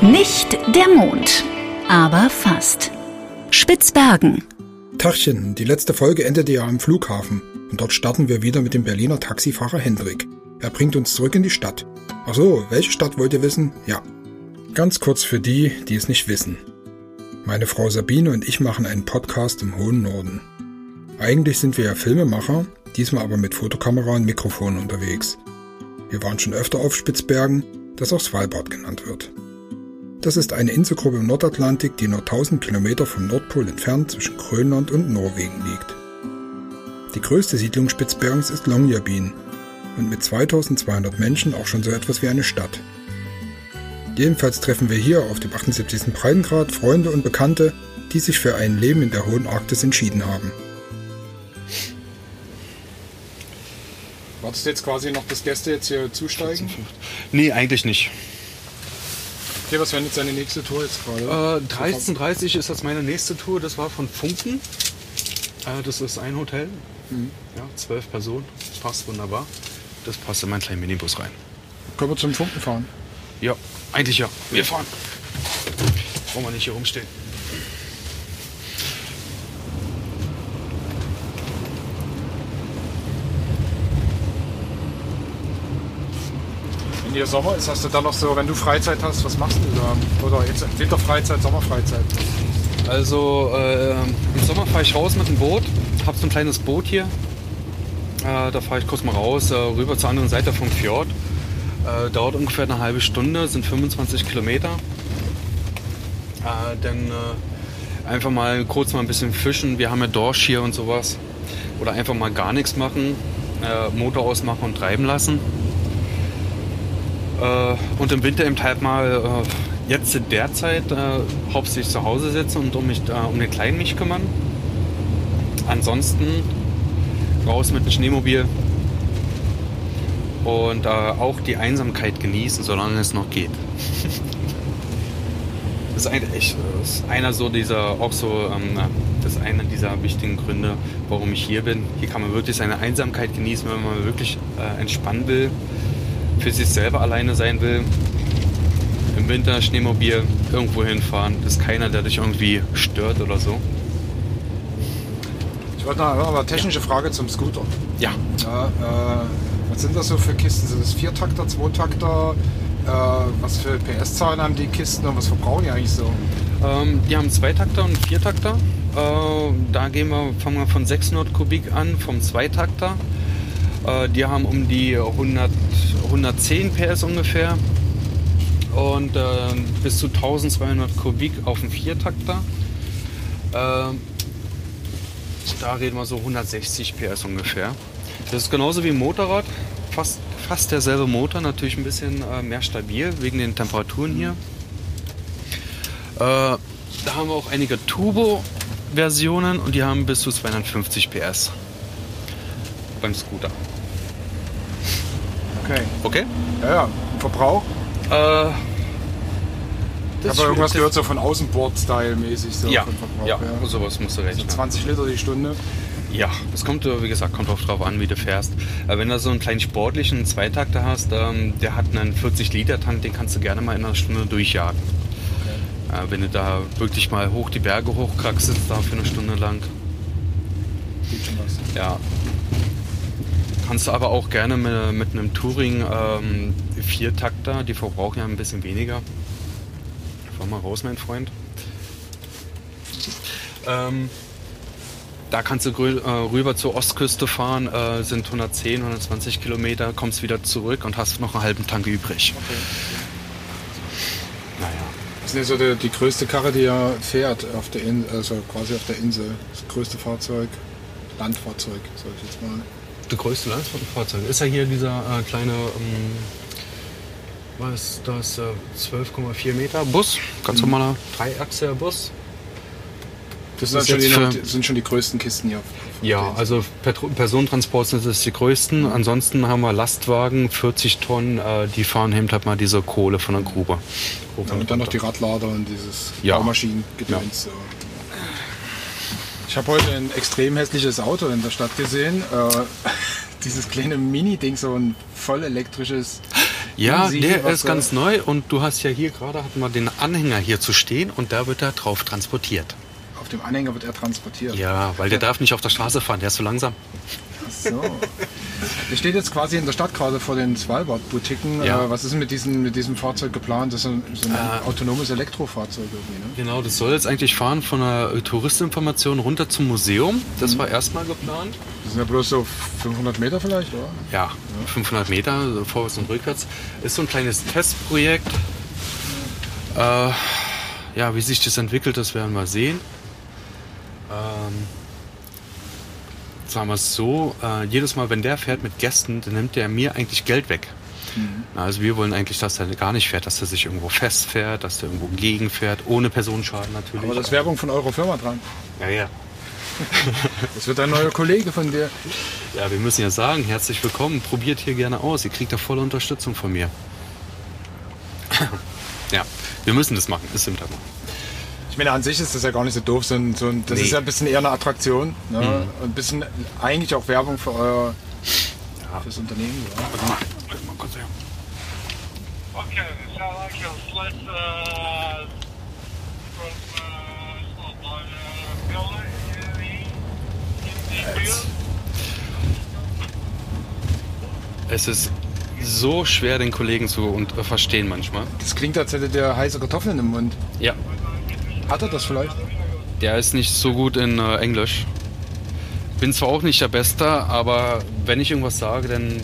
Nicht der Mond, aber fast. Spitzbergen. Tachchen, die letzte Folge endete ja am Flughafen und dort starten wir wieder mit dem Berliner Taxifahrer Hendrik. Er bringt uns zurück in die Stadt. Ach so, welche Stadt wollt ihr wissen? Ja. Ganz kurz für die, die es nicht wissen. Meine Frau Sabine und ich machen einen Podcast im hohen Norden. Eigentlich sind wir ja Filmemacher, diesmal aber mit Fotokamera und Mikrofon unterwegs. Wir waren schon öfter auf Spitzbergen, das auch Svalbard genannt wird. Das ist eine Inselgruppe im Nordatlantik, die nur 1000 Kilometer vom Nordpol entfernt zwischen Grönland und Norwegen liegt. Die größte Siedlung Spitzbergens ist Longyearbyen und mit 2200 Menschen auch schon so etwas wie eine Stadt. Jedenfalls treffen wir hier auf dem 78. Breitengrad Freunde und Bekannte, die sich für ein Leben in der hohen Arktis entschieden haben. Wartest du jetzt quasi noch, dass Gäste jetzt hier zusteigen? Nee, eigentlich nicht. Okay, was wäre jetzt deine nächste Tour jetzt gerade? Äh, 13.30 ist das meine nächste Tour. Das war von Funken. Äh, das ist ein Hotel. Mhm. Ja, zwölf Personen. Passt wunderbar. Das passt in meinen kleinen Minibus rein. Können wir zum Funken fahren? Ja, eigentlich ja. Wir fahren. Wollen wir nicht hier rumstehen. Wenn hier Sommer ist, hast du dann noch so, wenn du Freizeit hast, was machst du da? Oder jetzt Winterfreizeit, Sommerfreizeit? Also äh, im Sommer fahre ich raus mit dem Boot. Hab so ein kleines Boot hier. Äh, da fahre ich kurz mal raus, äh, rüber zur anderen Seite vom Fjord. Äh, dauert ungefähr eine halbe Stunde, sind 25 Kilometer. Äh, dann äh, einfach mal kurz mal ein bisschen fischen. Wir haben ja Dorsch hier und sowas. Oder einfach mal gar nichts machen, Motor ausmachen und treiben lassen. Äh, und im Winter eben halt mal äh, jetzt in der Zeit äh, hauptsächlich zu Hause sitzen und um, mich, um den Kleinen mich kümmern. Ansonsten raus mit dem Schneemobil und auch die Einsamkeit genießen, solange es noch geht. das, ist ein, das ist einer so dieser, auch so, ähm, das ist einer dieser wichtigen Gründe, warum ich hier bin. Hier kann man wirklich seine Einsamkeit genießen, wenn man wirklich äh, entspannen will, für sich selber alleine sein will. Im Winter Schneemobil irgendwo hinfahren, ist keiner, der dich irgendwie stört oder so. Ich wollte noch aber technische Frage zum Scooter. Ja, Ja, äh, was sind das so für Kisten? Sind das Viertakter, Zweitakter? Äh, was für PS-Zahlen haben die Kisten und was verbrauchen die eigentlich so? Ähm, die haben Zweitakter und Viertakter. Äh, da gehen wir, fangen wir von 600 Kubik an, vom Zweitakter. Äh, die haben um die 100, 110 PS ungefähr. Und äh, bis zu 1200 Kubik auf dem Viertakter. Äh, da reden wir so 160 PS ungefähr. Das ist genauso wie ein Motorrad. Fast, fast derselbe Motor, natürlich ein bisschen äh, mehr stabil wegen den Temperaturen hier. Äh, da haben wir auch einige Turbo-Versionen und die haben bis zu 250 PS beim Scooter. Okay. Okay? Ja, ja. Verbrauch? Äh, Ich habe irgendwas gehört, so von Außenbord-Style-mäßig. So Ja, Verbrauch, ja, sowas musst du So rechnen. 20 Liter die Stunde. Ja, das kommt, äh, wie gesagt, kommt auch drauf an, wie du fährst. Aber wenn du so einen kleinen sportlichen Zweitakter hast, ähm, der hat einen 40-Liter-Tank, den kannst du gerne mal in einer Stunde durchjagen. Äh, wenn du da wirklich mal hoch die Berge hochkraxst, da für eine Stunde lang. Geht schon was. Ja. Kannst du aber auch gerne mit, mit einem Touring ähm, Viertakter, die verbrauchen ja ein bisschen weniger. Fahr mal raus, mein Freund. Ähm, da kannst du äh, rüber zur Ostküste fahren, äh, sind 110, 120 Kilometer, kommst wieder zurück und hast noch einen halben Tank übrig. Naja. Das ist ja so die, die größte Karre, die er fährt, auf der In also quasi auf der Insel. Das größte Fahrzeug, Landfahrzeug, sag ich jetzt mal. Der größte Landfahrzeug ist ja hier dieser äh, kleine, ähm, was ist das, äh, 12,4 Meter Bus, ganz normaler dreiachsiger Bus. Das, Das sind, schon die, sind schon die größten Kisten hier. Ja, also Petro- Personentransport sind das die größten. Ansonsten haben wir Lastwagen, 40 Tonnen, äh, die fahren eben halt mal diese Kohle von der Grube. Ja, und dann noch die. Radlader und dieses Ja. Baumaschinengedöns. So. Ich habe heute ein extrem hässliches Auto in der Stadt gesehen. Äh, dieses kleine Mini-Ding, so ein voll elektrisches Ja, Sie, der ist ganz neu und du hast ja hier gerade hatten wir den Anhänger hier zu stehen und da wird er drauf transportiert. Auf dem Anhänger wird er transportiert. Ja, weil der darf nicht auf der Straße fahren, der ist zu langsam. Ach so. Der steht jetzt quasi in der Stadt gerade vor den Svalbard-Boutiquen. Ja. Äh, was ist mit, diesem mit diesem Fahrzeug geplant? Das ist ein, so ein Äh, autonomes Elektrofahrzeug irgendwie, ne? Genau, das soll jetzt eigentlich fahren von der äh, Touristinformation runter zum Museum. Das war erstmal geplant. Das sind ja bloß so 500 Meter vielleicht, oder? Ja, 500 Meter so vorwärts und rückwärts. Ist so ein kleines Testprojekt. Äh, ja, wie sich das entwickelt, das werden wir sehen. Ähm, sagen wir es so, äh, jedes Mal, wenn der fährt mit Gästen, dann nimmt der mir eigentlich Geld weg. Na, Also wir wollen eigentlich, dass er gar nicht fährt, dass er sich irgendwo festfährt, dass er irgendwo gegenfährt, ohne Personenschaden natürlich. Aber das ist Werbung von eurer Firma dran. ja, ja. Das wird ein neuer Kollege von dir. Ja, wir müssen ja sagen, herzlich willkommen, probiert hier gerne aus. Ihr kriegt da volle Unterstützung von mir. ja, wir müssen das machen, ist im Thema. Ich meine, an sich ist das ja gar nicht so doof. So ein, so ein, das Nee. Mhm. ist ja ein bisschen eher eine Attraktion. Ne? Und ein bisschen eigentlich auch Werbung für euer fürs Unternehmen. Ja. Warte mal, warte mal kurz her. Okay, so I can split uh, from uh, oh, Villa in the. Es ist so schwer, den Kollegen zu und, äh, verstehen manchmal. Das klingt, als hätte der heiße Kartoffeln im Mund. Ja, Hat er das vielleicht? der ist nicht so gut in äh, Englisch. Bin zwar auch nicht der Beste, aber wenn ich irgendwas sage, dann,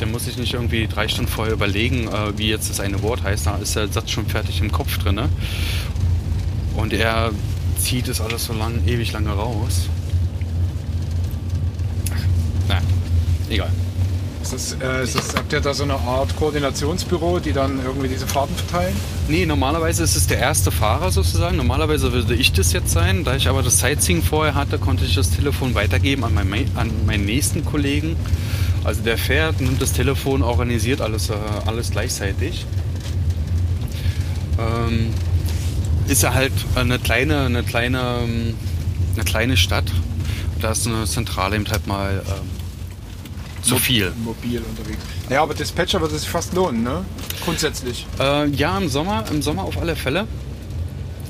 dann muss ich nicht irgendwie drei Stunden vorher überlegen, äh, wie jetzt das eine Wort heißt. Da ist der Satz schon fertig im Kopf drin. Ne? Und er zieht es alles so lang, ewig lange raus. Na, egal. Ist äh, ist das, habt ihr da so eine Art Koordinationsbüro, die dann irgendwie diese Fahrten verteilen? Nee, normalerweise ist es der erste Fahrer sozusagen. Normalerweise würde ich das jetzt sein. Da ich aber das Sightseeing vorher hatte, konnte ich das Telefon weitergeben an meinen, an meinen nächsten Kollegen. Also der fährt, nimmt das Telefon, organisiert alles, äh, alles gleichzeitig. Ähm, ist ja halt eine kleine, eine kleine, ähm, eine kleine Stadt. Da ist eine Zentrale eben halt mal ähm, zu viel. Mobil unterwegs. Ja, aber Dispatcher würde sich fast lohnen, ne? Grundsätzlich. Äh, ja, im Sommer, im Sommer auf alle Fälle.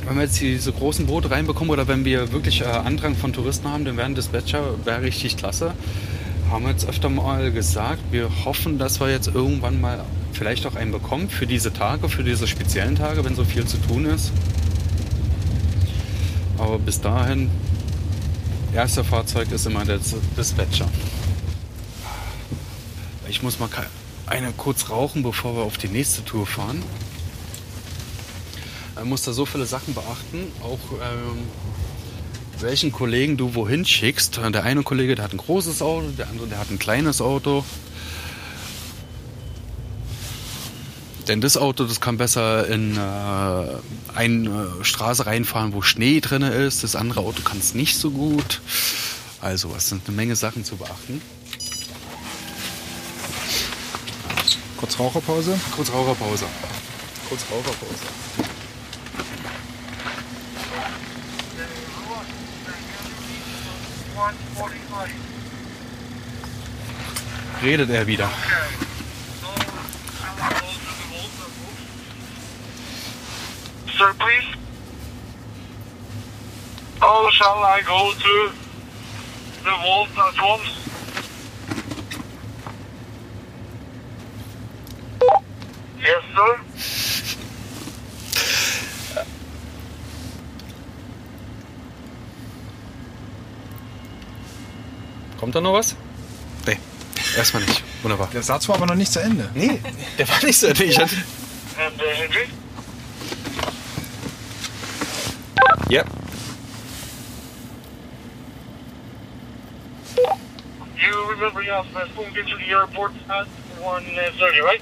Wenn wir jetzt diese großen Boote reinbekommen oder wenn wir wirklich äh, Andrang von Touristen haben, dann wären Dispatcher wäre richtig klasse. Haben wir jetzt öfter mal gesagt, wir hoffen, dass wir jetzt irgendwann mal vielleicht auch einen bekommen für diese Tage, für diese speziellen Tage, wenn so viel zu tun ist. Aber bis dahin, erster Fahrzeug ist immer der Dispatcher. Ich muss mal eine kurz rauchen, bevor wir auf die nächste Tour fahren. Man muss da so viele Sachen beachten, auch ähm, welchen Kollegen du wohin schickst. Der eine Kollege, der hat ein großes Auto, der andere, der hat ein kleines Auto. Denn das Auto, das kann besser in äh, eine äh, Straße reinfahren, wo Schnee drin ist. Das andere Auto kann es nicht so gut. Also, es sind eine Menge Sachen zu beachten. Kurz Raucherpause. Kurz Raucherpause. Kurz Raucherpause. Redet er wieder. Okay. So, shall I go to the vault and move? Sir, please. Oh, shall I go to the vault at once? Yes, sir. Kommt da noch was? Nee, erstmal nicht. Wunderbar. Der Satz war aber noch nicht zu Ende. Nee, der war nicht so. Ich hatte... And Henry? Ja. You remember you to get to the airport at 1.30, right?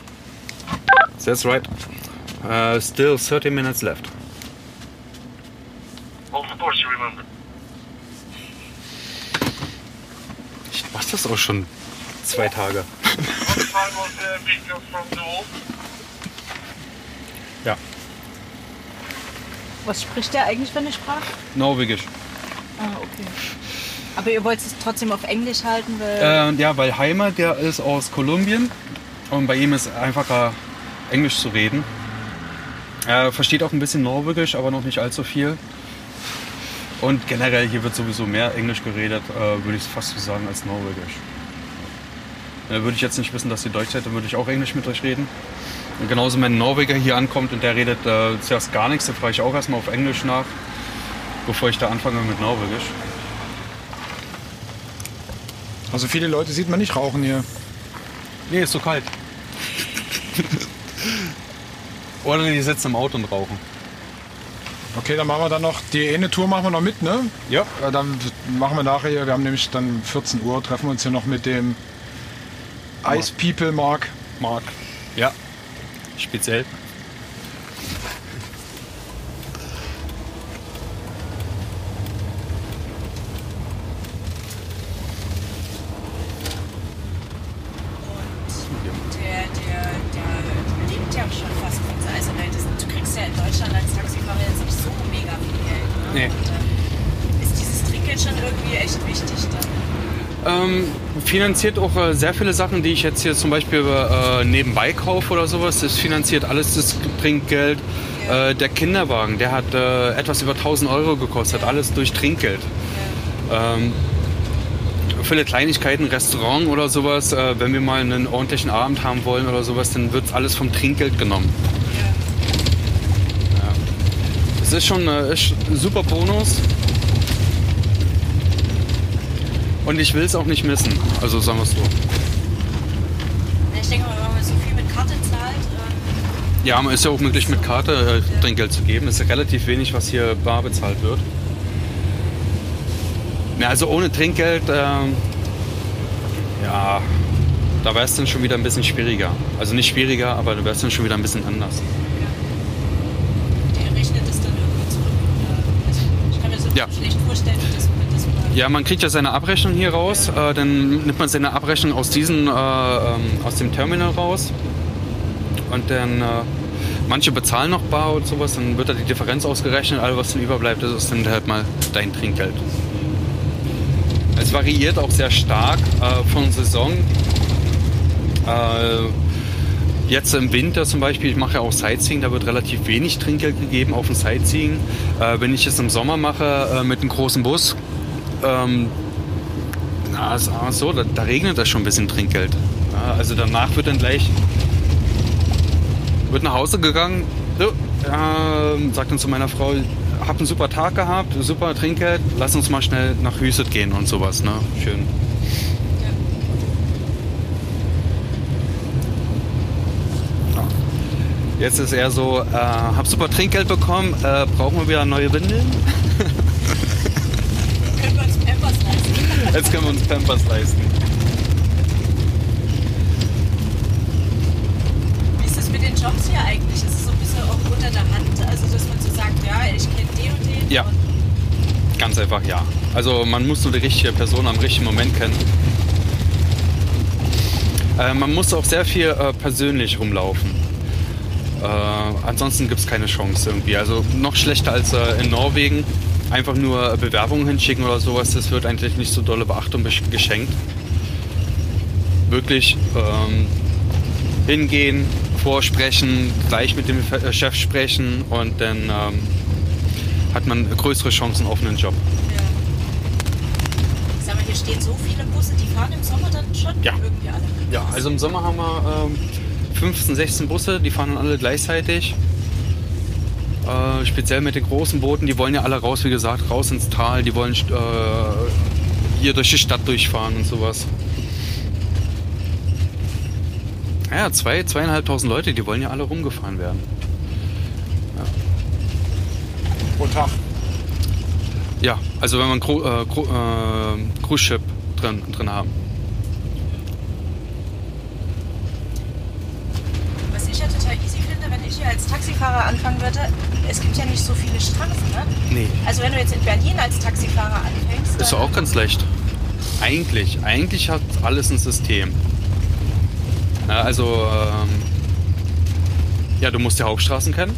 That's right. Uh, still 30 minutes left. Of course you remember. Ich mach das auch schon zwei Tage. Wall? Ja. Was spricht der eigentlich für eine Sprache? Norwegisch. Ah, okay. Aber ihr wollt es trotzdem auf Englisch halten, weil. Äh, ja, weil Heimer, der ist aus Kolumbien Und bei ihm ist einfacher, Englisch zu reden. Er versteht auch ein bisschen Norwegisch, aber noch nicht allzu viel. Und generell hier wird sowieso mehr Englisch geredet, äh, würde ich fast so sagen, als Norwegisch. Äh, würde ich jetzt nicht wissen, dass ihr Deutsch seid, dann würde ich auch Englisch mit euch reden. Und genauso, wenn ein Norweger hier ankommt und der redet äh, zuerst gar nichts, dann frage ich auch erstmal auf Englisch nach, bevor ich da anfange mit Norwegisch. Also viele Leute sieht man nicht rauchen hier. Nee, ist so kalt. Oder die sitzen im Auto und rauchen. Okay, dann machen wir dann noch, die eine Tour machen wir noch mit, ne? Ja. Ja, dann machen wir nachher wir haben nämlich dann 14 Uhr, treffen wir uns hier noch mit dem Ice People Mark. Mark. Ja. Speziell. Ja schon fast von also Du kriegst ja in Deutschland als Taxifahrer jetzt nicht so mega viel Geld. Ne? Nee. Und, ähm, ist dieses Trinkgeld schon irgendwie echt wichtig dann? Ähm, finanziert auch äh, sehr viele Sachen, die ich jetzt hier zum Beispiel äh, nebenbei kaufe oder sowas. Das finanziert alles das Trinkgeld. Äh, der Kinderwagen, der hat äh, etwas über 1000 Euro gekostet, alles durch Trinkgeld. Ähm, viele Kleinigkeiten, Restaurant oder sowas, äh, wenn wir mal einen ordentlichen Abend haben wollen oder sowas, dann wird alles vom Trinkgeld genommen. Ja. Das ist schon äh, ist ein super Bonus. Und ich will es auch nicht missen. Also sagen wir es so. Ich denke mal, wenn man so viel mit Karte zahlt, ähm, Ja, man ist ja auch möglich mit Karte äh, Trinkgeld zu geben. Es ist ja relativ wenig, was hier bar bezahlt wird. Ja, also ohne Trinkgeld, ähm, ja, da wäre es dann schon wieder ein bisschen schwieriger. Also nicht schwieriger, aber da wäre es dann schon wieder ein bisschen anders. der rechnet es dann irgendwie zurück. Also ich kann mir so Ja. schlecht vorstellen, dass man das. Ja, man kriegt ja seine Abrechnung hier raus. Äh, dann nimmt man seine Abrechnung aus, diesen, äh, ähm, aus dem Terminal raus. Und dann, äh, manche bezahlen noch bar und sowas. Dann wird da die Differenz ausgerechnet. Alles, was dann überbleibt, das ist dann halt mal dein Trinkgeld. Variiert auch sehr stark äh, von Saison. Äh, Jetzt im Winter zum Beispiel, ich mache ja auch Sightseeing, da wird relativ wenig Trinkgeld gegeben auf dem Sightseeing. Äh, wenn ich es im Sommer mache äh, mit einem großen Bus, ähm, na, so, da, da regnet das schon ein bisschen Trinkgeld. Ja, also danach wird dann gleich wird nach Hause gegangen, so, ähm, sagt dann zu meiner Frau, hab einen super Tag gehabt, super Trinkgeld, lass uns mal schnell nach Hüset gehen und sowas. Ne? Schön. Ja. Jetzt ist eher so, äh, hab super Trinkgeld bekommen, äh, brauchen wir wieder neue Windeln? Können wir uns Pampers leisten? Jetzt können wir uns Pampers leisten. Wie ist das mit den Jobs hier eigentlich? Ist es so ein bisschen auch unter der Hand? Also, dass man so sagt, ja, ich kenne. Ja. Ganz einfach ja. Also man muss nur die richtige Person am richtigen Moment kennen. Äh, man muss auch sehr viel äh, persönlich rumlaufen. Äh, ansonsten gibt es keine Chance irgendwie. Also noch schlechter als äh, in Norwegen. Einfach nur Bewerbungen hinschicken oder sowas, das wird eigentlich nicht so dolle Beachtung geschenkt. Wirklich ähm, hingehen, vorsprechen, gleich mit dem äh, Chef sprechen und dann ähm, hat man größere Chancen auf einen Job. Ja. Ich sag mal, hier stehen so viele Busse, die fahren im Sommer dann schon Ja. irgendwie alle. Ja, also im Sommer haben wir ähm, 15, 16 Busse, die fahren dann alle gleichzeitig. Äh, speziell mit den großen Booten, die wollen ja alle raus, wie gesagt, raus ins Tal, die wollen äh, hier durch die Stadt durchfahren und sowas. Ja, zwei, zweieinhalbtausend Leute, die wollen ja alle rumgefahren werden. Pro Tag. Ja, also wenn Cru äh, äh, Cruise Ship drin, drin haben. Was ich ja total easy finde, wenn ich hier als Taxifahrer anfangen würde, es gibt ja nicht so viele Straßen, ne? Nee. Also wenn du jetzt in Berlin als Taxifahrer anfängst, Ist doch auch ganz leicht. Eigentlich, eigentlich hat alles ein System. Ja, also, ähm, ja, du musst die Hauptstraßen kennen.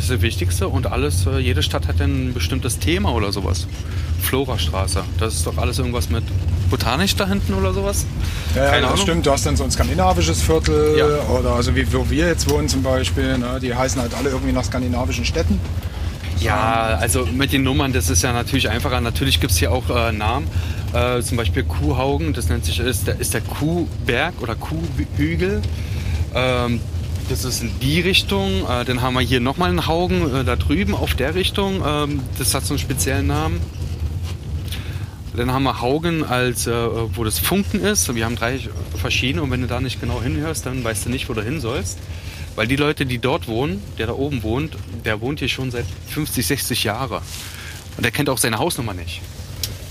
Das ist das Wichtigste und alles, äh, jede Stadt hat ein bestimmtes Thema oder sowas. Florastraße, das ist doch alles irgendwas mit Botanisch da hinten oder sowas? Ja, ja das Ahnung. stimmt. Du hast dann so ein skandinavisches Viertel Ja. oder also wie wo wir jetzt wohnen zum Beispiel. Ne? Die heißen halt alle irgendwie nach skandinavischen Städten. Ja, also mit den Nummern, das ist ja natürlich einfacher. Natürlich gibt es hier auch äh, Namen. Äh, zum Beispiel Kuhhaugen, das nennt sich, ist der, ist der Kuhberg oder Kuhhügel. Ähm, das ist in die Richtung. Äh, dann haben wir hier nochmal einen Haugen äh, da drüben auf der Richtung. Ähm, das hat so einen speziellen Namen. Dann haben wir Haugen, als, äh, wo das Funken ist. Wir haben drei verschiedene und wenn du da nicht genau hinhörst, dann weißt du nicht, wo du hin sollst. Weil die Leute, die dort wohnen, der da oben wohnt, der wohnt hier schon seit 50, 60 Jahren. Und der kennt auch seine Hausnummer nicht.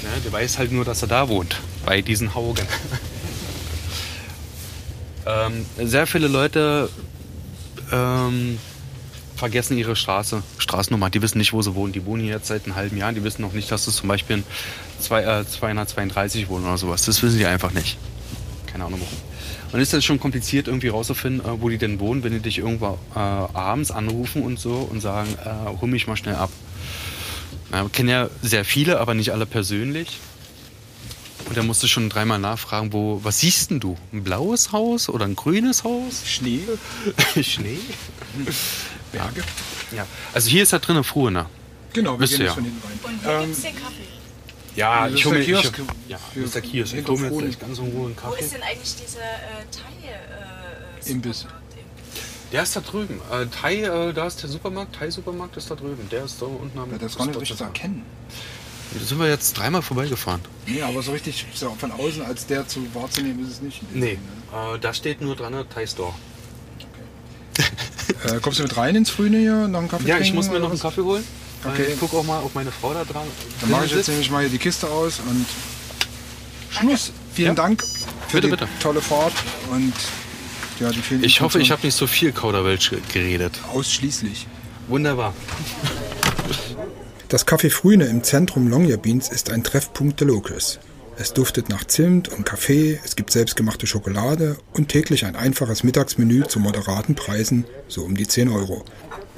Ne, der weiß halt nur, dass er da wohnt, bei diesen Haugen. ähm, sehr viele Leute ähm, vergessen ihre Straße, Straßennummer. Die wissen nicht, wo sie wohnen. Die wohnen hier jetzt seit einem halben Jahr. Die wissen noch nicht, dass sie zum Beispiel in zwei, äh, 232 wohnen oder sowas. Das wissen die einfach nicht. Keine Ahnung warum. Und ist das schon kompliziert, irgendwie rauszufinden, äh, wo die denn wohnen, wenn die dich irgendwo äh, abends anrufen und so und sagen, äh, hol mich mal schnell ab. Wir kennen ja sehr viele, aber nicht alle persönlich. Und da musst du schon dreimal nachfragen, wo, was siehst denn du? Ein blaues Haus oder ein grünes Haus? Schnee, Schnee? Berge. Ja. Also hier ist da drin Fruene. Genau, wir Wisst gehen ja. von hinten rein. Und wo Ähm, gibt's den Kaffee? Ja, Das ich ist hole der mir, ich, Kiosk. ja, das ist der Kiosk. Ich hole mir gleich ganz in Ruhe einen Wo Kaffee. ist denn eigentlich dieser äh, Thai? Äh, Imbiss. Der ist da drüben. Äh, Thai, äh, da ist der Supermarkt. Thai-Supermarkt ist da drüben. Der ist da unten am Ja, das ist gar nicht erkennen. Da sind wir jetzt dreimal vorbeigefahren. Nee, aber so richtig so von außen als der zu wahrzunehmen ist es nicht. Nee. Äh, da steht nur dran, Thai Store. Äh, kommst du mit rein ins Frühne hier nach dem Kaffee Ja, ich muss mir noch einen? Kaffee holen. Okay. Ich gucke auch mal, ob meine Frau da dran Dann mache ich jetzt nämlich mal hier die Kiste aus und Schluss. Vielen Ja. Dank für Bitte, die bitte. tolle Fahrt und ja, die vielen Ich hoffe, ich habe nicht so viel Kauderwelsch geredet. ausschließlich. Wunderbar. Das Café Frühne im Zentrum Longyearbyens ist ein Treffpunkt der Locals. Es duftet nach Zimt und Kaffee, es gibt selbstgemachte Schokolade und täglich ein einfaches Mittagsmenü zu moderaten Preisen, so um die 10 Euro.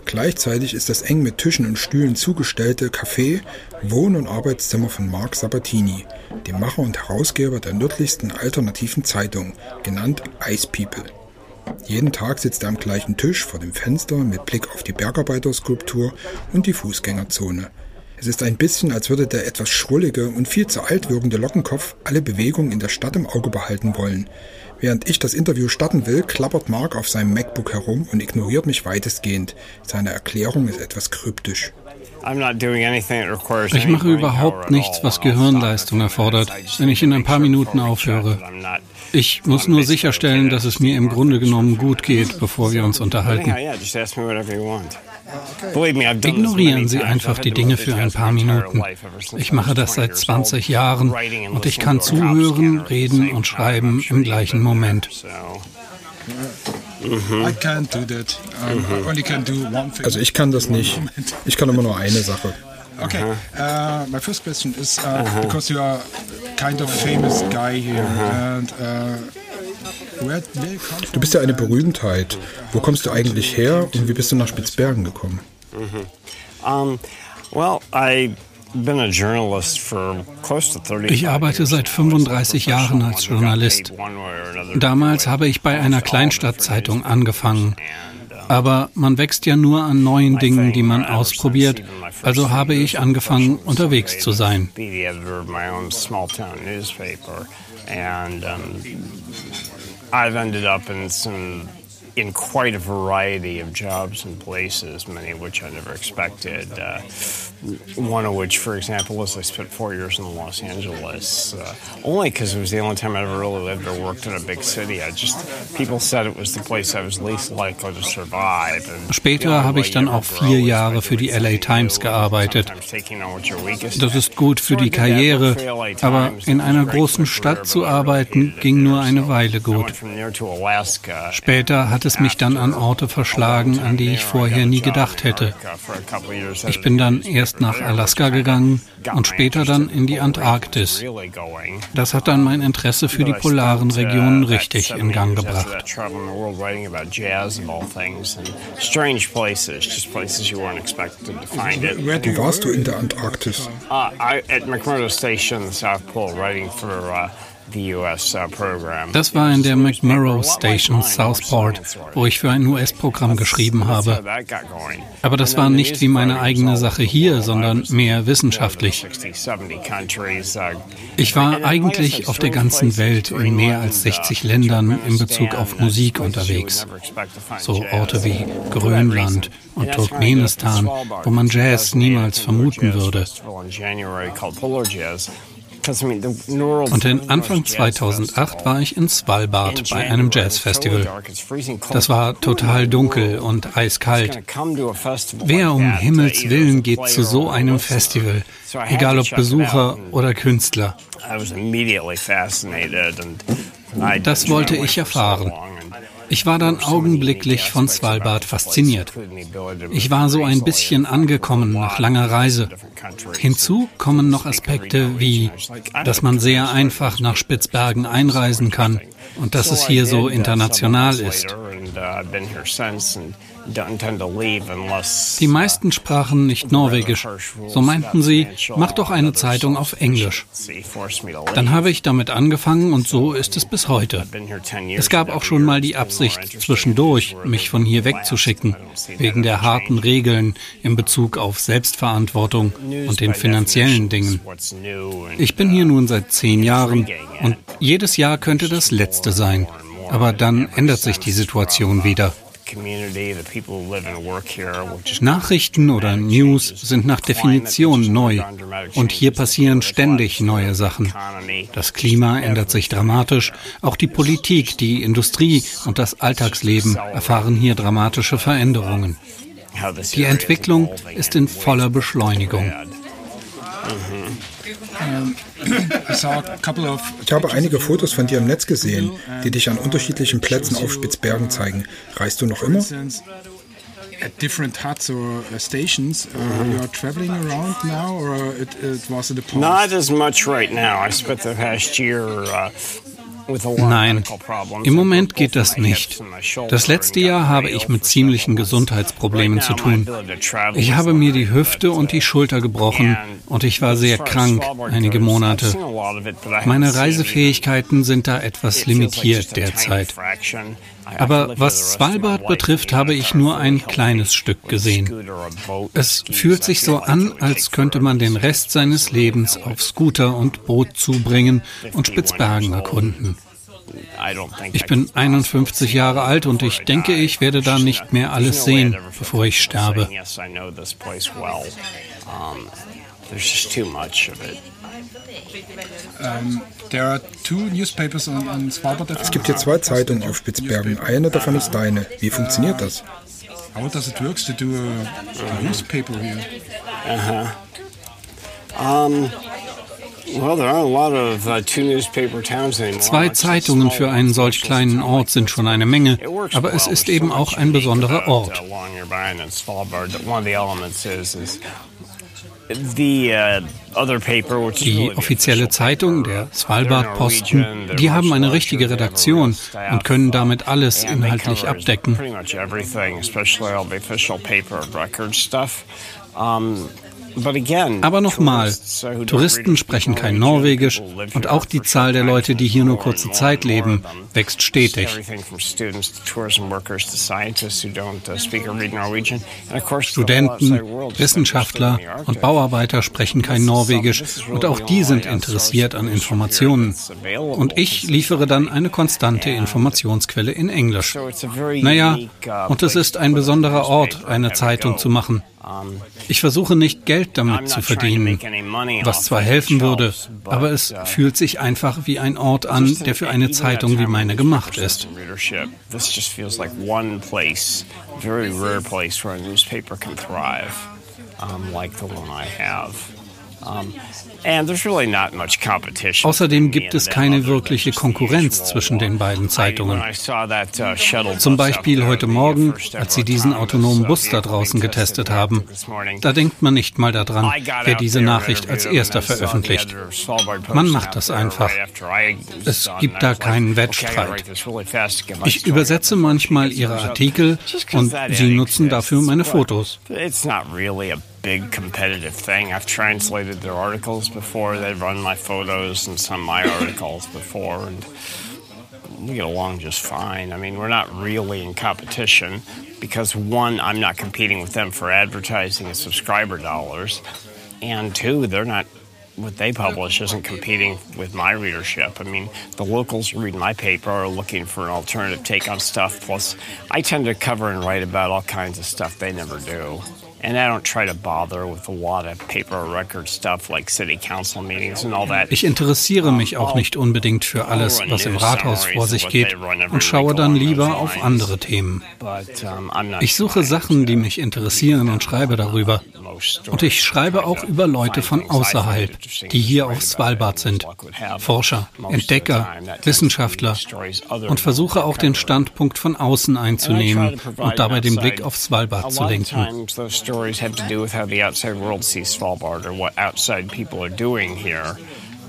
Gleichzeitig ist das eng mit Tischen und Stühlen zugestellte Café Wohn- und Arbeitszimmer von Marc Sabatini, dem Macher und Herausgeber der nördlichsten alternativen Zeitung, genannt Ice People. Jeden Tag sitzt er am gleichen Tisch vor dem Fenster mit Blick auf die Bergarbeiterskulptur und die Fußgängerzone. Es ist ein bisschen, als würde der etwas schrullige und viel zu alt wirkende Lockenkopf alle Bewegungen in der Stadt im Auge behalten wollen. Während ich das Interview starten will, klappert Mark auf seinem MacBook herum und ignoriert mich weitestgehend. Seine Erklärung ist etwas kryptisch. Ich mache überhaupt nichts, was Gehirnleistung erfordert, wenn ich in ein paar Minuten aufhöre. Ich muss nur sicherstellen, dass es mir im Grunde genommen gut geht, bevor wir uns unterhalten. Ignorieren Sie einfach die Dinge für ein paar Minuten. Ich mache das seit 20 Jahren und ich kann zuhören, reden und schreiben im gleichen Moment. I can't do that. I only can do one thing. Also ich kann das nicht. Ich kann immer nur eine Sache. Okay. Uh, my first question is uh, because you are kind of famous guy here and uh, Du bist ja eine Berühmtheit. Wo kommst du eigentlich her und wie bist du nach Spitzbergen gekommen? Ich arbeite seit 35 Jahren als Journalist. Damals habe ich bei einer Kleinstadtzeitung angefangen. Aber man wächst ja nur an neuen Dingen, die man ausprobiert. Also habe ich angefangen, unterwegs zu sein. I've ended up in some in quite a variety of jobs and places, many of which I never expected. Uh, one of which, for example, is I spent four years in Los Angeles, uh, only because it was the only time I ever really lived or worked in a big city. I just people said it was the place I was least likely to survive. And Später habe ich dann auch vier Jahre für die LA Times gearbeitet. Das ist gut für die Karriere, aber in was einer großen Stadt zu arbeiten ging nur eine Weile gut. Später hatte hat es mich dann an Orte verschlagen, an die ich vorher nie gedacht hätte. Ich bin dann erst nach Alaska gegangen und später dann in die Antarktis. Das hat dann mein Interesse für die polaren Regionen richtig in Gang gebracht. Wo warst du in der Antarktis? Uh, at McMurdo Station, South Pole, writing for uh, das war in der McMurrow Station Southport, wo ich für ein US-Programm geschrieben habe. Aber das war nicht wie meine eigene Sache hier, sondern mehr wissenschaftlich. Ich war eigentlich auf der ganzen Welt in mehr als 60 Ländern in Bezug auf Musik unterwegs. So Orte wie Grönland und Turkmenistan, wo man Jazz niemals vermuten würde. Und in Anfang 2008 war ich in Svalbard bei einem Jazzfestival. Das war total dunkel und eiskalt. Wer um Himmels Willen geht zu so einem Festival, egal ob Besucher oder Künstler? Das wollte ich erfahren. Ich war dann augenblicklich von Svalbard fasziniert. Ich war so ein bisschen angekommen nach langer Reise. Hinzu kommen noch Aspekte wie, dass man sehr einfach nach Spitzbergen einreisen kann und dass es hier so international ist. Die meisten sprachen nicht Norwegisch. So meinten sie, mach doch eine Zeitung auf Englisch. Dann habe ich damit angefangen und so ist es bis heute. Es gab auch schon mal die Absicht, zwischendurch mich von hier wegzuschicken, wegen der harten Regeln in Bezug auf Selbstverantwortung und den finanziellen Dingen. Ich bin hier nun seit zehn Jahren und jedes Jahr könnte das letzte sein. Aber dann ändert sich die Situation wieder. Nachrichten oder News sind nach Definition neu. und hier passieren ständig neue Sachen. Das Klima ändert sich dramatisch, auch die Politik, die Industrie und das Alltagsleben erfahren hier dramatische Veränderungen. Die Entwicklung ist in voller Beschleunigung. Ich habe einige Fotos von dir im Netz gesehen, die dich an unterschiedlichen Plätzen auf Spitzbergen zeigen. Reist du noch immer? at different huts or uh, stations. Uh, mm-hmm. You are traveling around now, or it, it was in the past? Not as much right now. I spent the past year uh, Nein, im Moment geht das nicht. Das letzte Jahr habe ich mit ziemlichen Gesundheitsproblemen zu tun. Ich habe mir die Hüfte und die Schulter gebrochen und ich war sehr krank einige Monate. Meine Reisefähigkeiten sind da etwas limitiert derzeit. Aber was Svalbard betrifft, habe ich nur ein kleines Stück gesehen. Es fühlt sich so an, als könnte man den Rest seines Lebens auf Scooter und Boot zubringen und Spitzbergen erkunden. Ich bin 51 Jahre alt und ich denke, ich werde da nicht mehr alles sehen, bevor ich sterbe. There's just too much of it. Um, there are two newspapers on, on Svalbard. Es gibt hier zwei Zeitungen auf Spitzbergen. Eine davon ist deine. Wie funktioniert das? How does it work to do a, a newspaper here? Uh -huh. Um, uh, Zwei Zeitungen für einen solch kleinen Ort sind schon eine Menge, aber es ist eben auch ein besonderer Ort. Uh, die offizielle Zeitung, der Svalbard Posten, die haben eine richtige Redaktion und können damit alles inhaltlich abdecken. Aber nochmal, Touristen sprechen kein Norwegisch und auch die Zahl der Leute, die hier nur kurze Zeit leben, wächst stetig. Studenten, Wissenschaftler und Bauarbeiter sprechen kein Norwegisch und auch die sind interessiert an Informationen. Und ich liefere dann eine konstante Informationsquelle in Englisch. Naja, und es ist ein besonderer Ort, eine Zeitung zu machen. Ich versuche nicht Geld damit zu verdienen, was zwar helfen würde, aber es fühlt sich einfach wie ein Ort an, der für eine Zeitung wie meine gemacht ist. Außerdem gibt es keine wirkliche Konkurrenz zwischen den beiden Zeitungen. Uh, Zum Beispiel heute Morgen, als sie diesen autonomen Bus da draußen getestet haben. Da denkt man nicht mal daran, wer diese Nachricht als erster veröffentlicht. Man macht das einfach. Es gibt da keinen Wettstreit. Ich übersetze manchmal ihre Artikel und sie nutzen dafür meine Fotos. Big competitive thing. I've translated their articles before. They've run my photos and some of my articles before, and we get along just fine. I mean, we're not really in competition because one, I'm not competing with them for advertising and subscriber dollars, and two, they're not. What they publish isn't competing with my readership. I mean, the locals who read my paper are looking for an alternative take on stuff. Plus, I tend to cover and write about all kinds of stuff they never do. Ich interessiere mich auch nicht unbedingt für alles, was im Rathaus vor sich geht und schaue dann lieber auf andere Themen. Ich suche Sachen, die mich interessieren und schreibe darüber. Und ich schreibe auch über Leute von außerhalb, die hier auf Svalbard sind. Forscher, Entdecker, Wissenschaftler. Und versuche auch den Standpunkt von außen einzunehmen und dabei den Blick auf Svalbard zu lenken.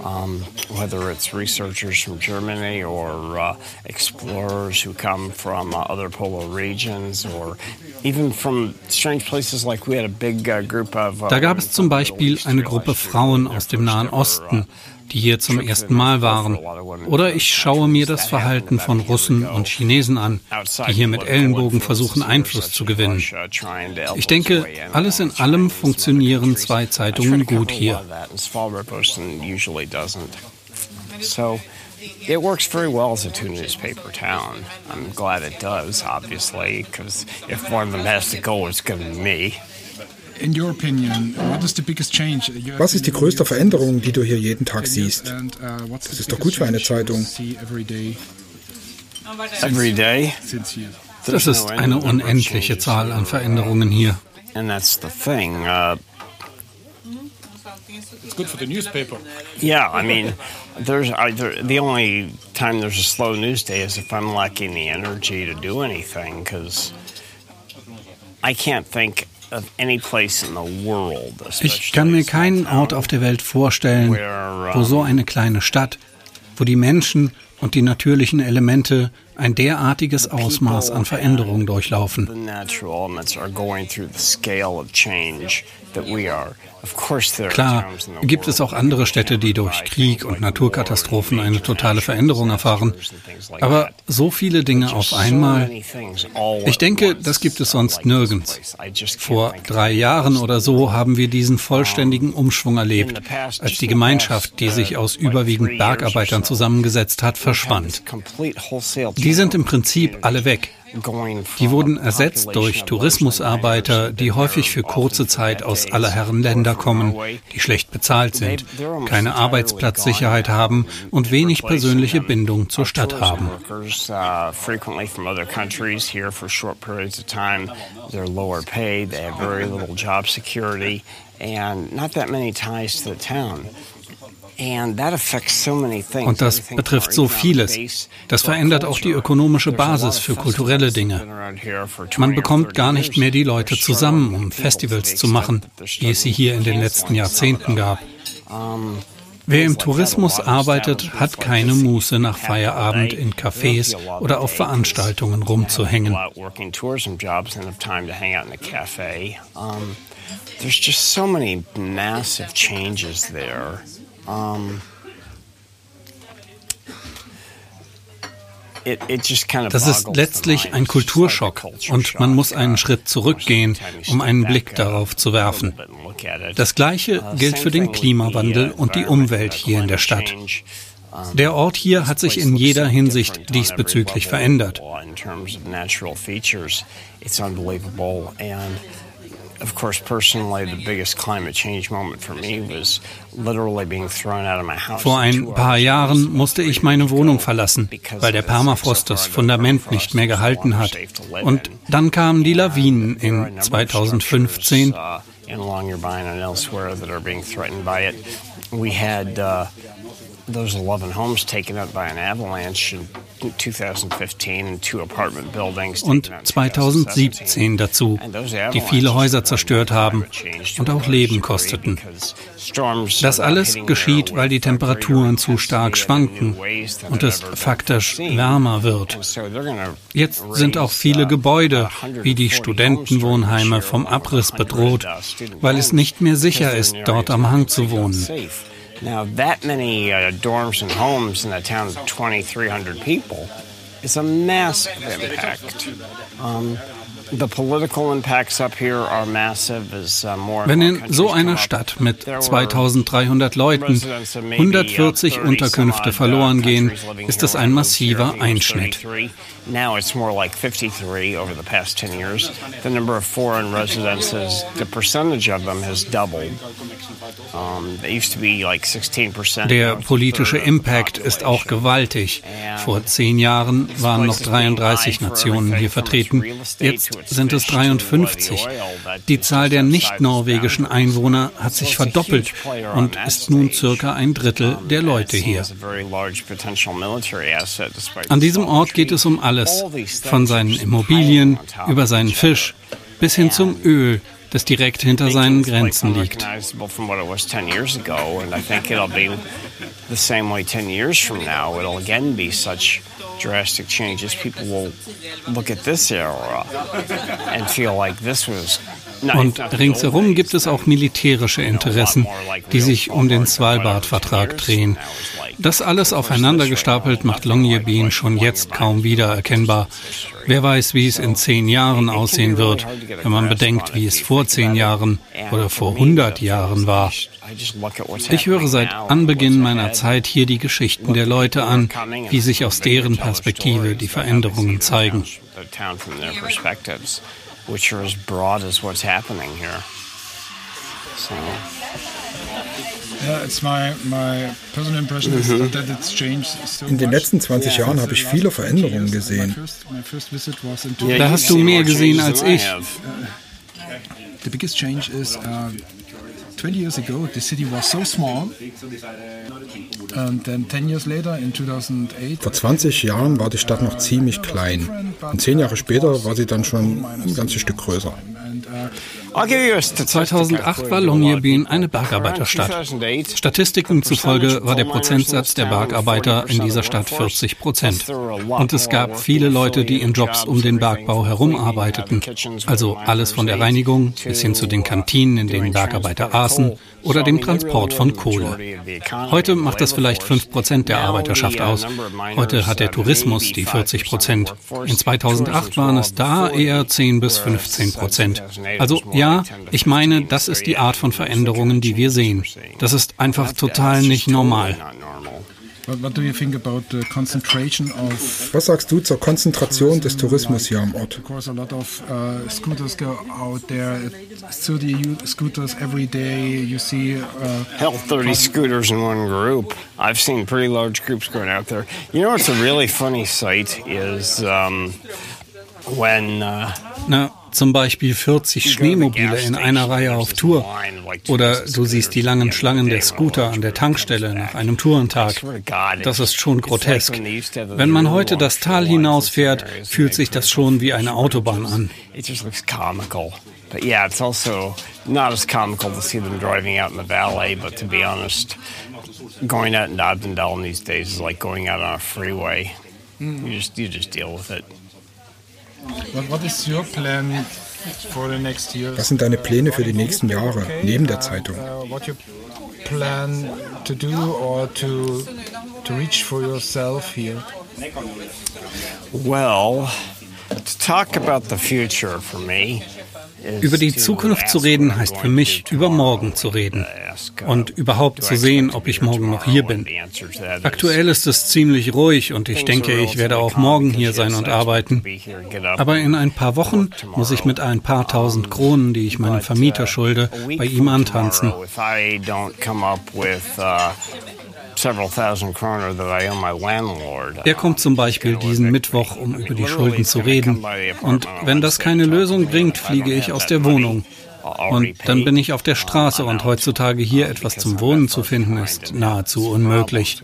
Stories have to do with how the outside world sees Svalbard or what outside people are doing here. Um, whether it's researchers from Germany or uh, explorers who come from uh, other polar regions or even from strange places like we had a big uh, group of. Uh, da gab es zum Beispiel eine Gruppe Frauen aus dem Nahen Osten, die hier zum ersten Mal waren. Oder ich schaue mir das Verhalten von Russen und Chinesen an, die hier mit Ellenbogen versuchen, Einfluss zu gewinnen. Ich denke, alles in allem funktionieren zwei Zeitungen gut hier. So it works very well as a two newspaper town. I'm glad it does, obviously, because if one of them has to go, it's going to be me. Was ist die größte Veränderung, die du hier jeden Tag siehst? Uh, das ist doch gut für eine Zeitung. Every day. Das ist eine unendliche Zahl an Veränderungen hier. And that's the thing. Uh, It's good for the newspaper. Yeah, I mean, there's I, there, the only time there's a slow news day is if I'm lacking the energy to do anything because I can't think Ich kann mir keinen Ort auf der Welt vorstellen, wo so eine kleine Stadt, wo die Menschen und die natürlichen Elemente ein derartiges Ausmaß an Veränderung durchlaufen. Klar, gibt es auch andere Städte, die durch Krieg und Naturkatastrophen eine totale Veränderung erfahren. Aber so viele Dinge auf einmal, ich denke, das gibt es sonst nirgends. Vor drei Jahren oder so haben wir diesen vollständigen Umschwung erlebt, als die Gemeinschaft, die sich aus überwiegend Bergarbeitern zusammengesetzt hat, verschwand. Die sind im Prinzip alle weg. Die wurden ersetzt durch Tourismusarbeiter, die häufig für kurze Zeit aus aller Herren Länder kommen, die schlecht bezahlt sind, keine Arbeitsplatzsicherheit haben und wenig persönliche Bindung zur Stadt haben. and not that many ties to the town. Und das betrifft so vieles. Das verändert auch die ökonomische Basis für kulturelle Dinge. Man bekommt gar nicht mehr die Leute zusammen, um Festivals zu machen, wie es sie hier in den letzten Jahrzehnten gab. Wer im Tourismus arbeitet, hat keine Muße nach Feierabend in Cafés oder auf Veranstaltungen rumzuhängen. There's just so many massive changes there. Um, Das ist letztlich ein Kulturschock und man muss einen Schritt zurückgehen, um einen Blick darauf zu werfen. Das Gleiche gilt für den Klimawandel und die Umwelt hier in der Stadt. Der Ort hier hat sich in jeder Hinsicht diesbezüglich verändert. Of course, personally, the biggest climate change moment for me was literally being thrown out of my house. Vor ein paar Jahren musste ich meine Wohnung verlassen, weil der Permafrost das Fundament nicht mehr gehalten hat. Und dann kamen die Lawinen in 2015 in Longyearbyen and elsewhere that are being threatened by it. We had uh, those 11 homes taken out by an avalanche in 2015 and two apartment buildings und 2017 dazu, die viele Häuser zerstört haben und auch Leben kosteten. Das alles geschieht, weil die Temperaturen zu stark schwanken und es faktisch wärmer wird. Jetzt sind auch viele Gebäude, wie die Studentenwohnheime, vom Abriss bedroht, weil es nicht mehr sicher ist, dort am Hang zu wohnen. Now, that many uh, dorms and homes in a town of 2,300 people is a massive impact. Um, Wenn in so einer Stadt mit 2300 Leuten 140 Unterkünfte verloren gehen, ist das ein massiver Einschnitt. Now it's more like 53 over the past 10 years. The number of foreign residences, the percentage of them has doubled. Der politische Impact ist auch gewaltig. Vor zehn Jahren waren noch 33 Nationen hier vertreten. Jetzt sind es 53. Die Zahl der nicht-norwegischen Einwohner hat sich verdoppelt und ist nun circa ein Drittel der Leute hier. An diesem Ort geht es um alles, von seinen Immobilien über seinen Fisch bis hin zum Öl, das direkt hinter seinen Grenzen liegt. Drastic changes, people will look at this era and feel like this was und ringsherum gibt es auch militärische Interessen, die sich um den Svalbard-Vertrag drehen. Das alles aufeinander gestapelt macht Longyearbyen schon jetzt kaum wiedererkennbar. Wer weiß, wie es in zehn Jahren aussehen wird, wenn man bedenkt, wie es vor zehn Jahren oder vor hundert Jahren war. Ich höre seit Anbeginn meiner Zeit hier die Geschichten der Leute an, wie sich aus deren Perspektive die Veränderungen zeigen which are as broad as what's happening here. So. In den letzten 20 Jahren habe ich viele Veränderungen gesehen. Da hast du mehr gesehen als ich. 20 years ago the city was so small vor 20 Jahren war die Stadt noch ziemlich klein. Und zehn Jahre später war sie dann schon ein ganzes Stück größer. 2008 war Longyearbyen eine Bergarbeiterstadt. Statistiken zufolge war der Prozentsatz der Bergarbeiter in dieser Stadt 40 Prozent. Und es gab viele Leute, die in Jobs um den Bergbau herum arbeiteten. Also alles von der Reinigung bis hin zu den Kantinen, in denen Bergarbeiter aßen oder dem Transport von Kohle. Heute macht das vielleicht 5 Prozent der Arbeiterschaft aus. Heute hat der Tourismus die 40 Prozent. In 2008 waren es da eher 10 bis 15 Prozent. Also ja, ich meine, das ist die Art von Veränderungen, die wir sehen. Das ist einfach total nicht normal. Was sagst du zur Konzentration des Tourismus hier am Ort? Hell, 30 scooters in one group. I've seen pretty large groups going out there. You know what's a really funny sight is um, when. Uh, no. Zum Beispiel 40 Schneemobile in einer Reihe auf Tour. Oder du siehst die langen Schlangen der Scooter an der Tankstelle nach einem Tourentag. Das ist schon grotesk. Wenn man heute das Tal hinausfährt, fühlt sich das schon wie eine Autobahn an. But yeah, it's also not as comical to see them driving out in the valley, but to be honest, going out in Abdendalen these days is like going out on a freeway. You just you just deal with it. Was sind deine Pläne für die nächsten Jahre neben der Zeitung? plan to do or to to reach for yourself here? Well, to talk about the future for me über die Zukunft zu reden heißt für mich, über morgen zu reden und überhaupt zu sehen, ob ich morgen noch hier bin. Aktuell ist es ziemlich ruhig und ich denke, ich werde auch morgen hier sein und arbeiten. Aber in ein paar Wochen muss ich mit ein paar tausend Kronen, die ich meinem Vermieter schulde, bei ihm antanzen. Er kommt zum Beispiel diesen Mittwoch, um über die Schulden zu reden. Und wenn das keine Lösung bringt, fliege ich aus der Wohnung. Und dann bin ich auf der Straße und heutzutage hier etwas zum Wohnen zu finden ist nahezu unmöglich.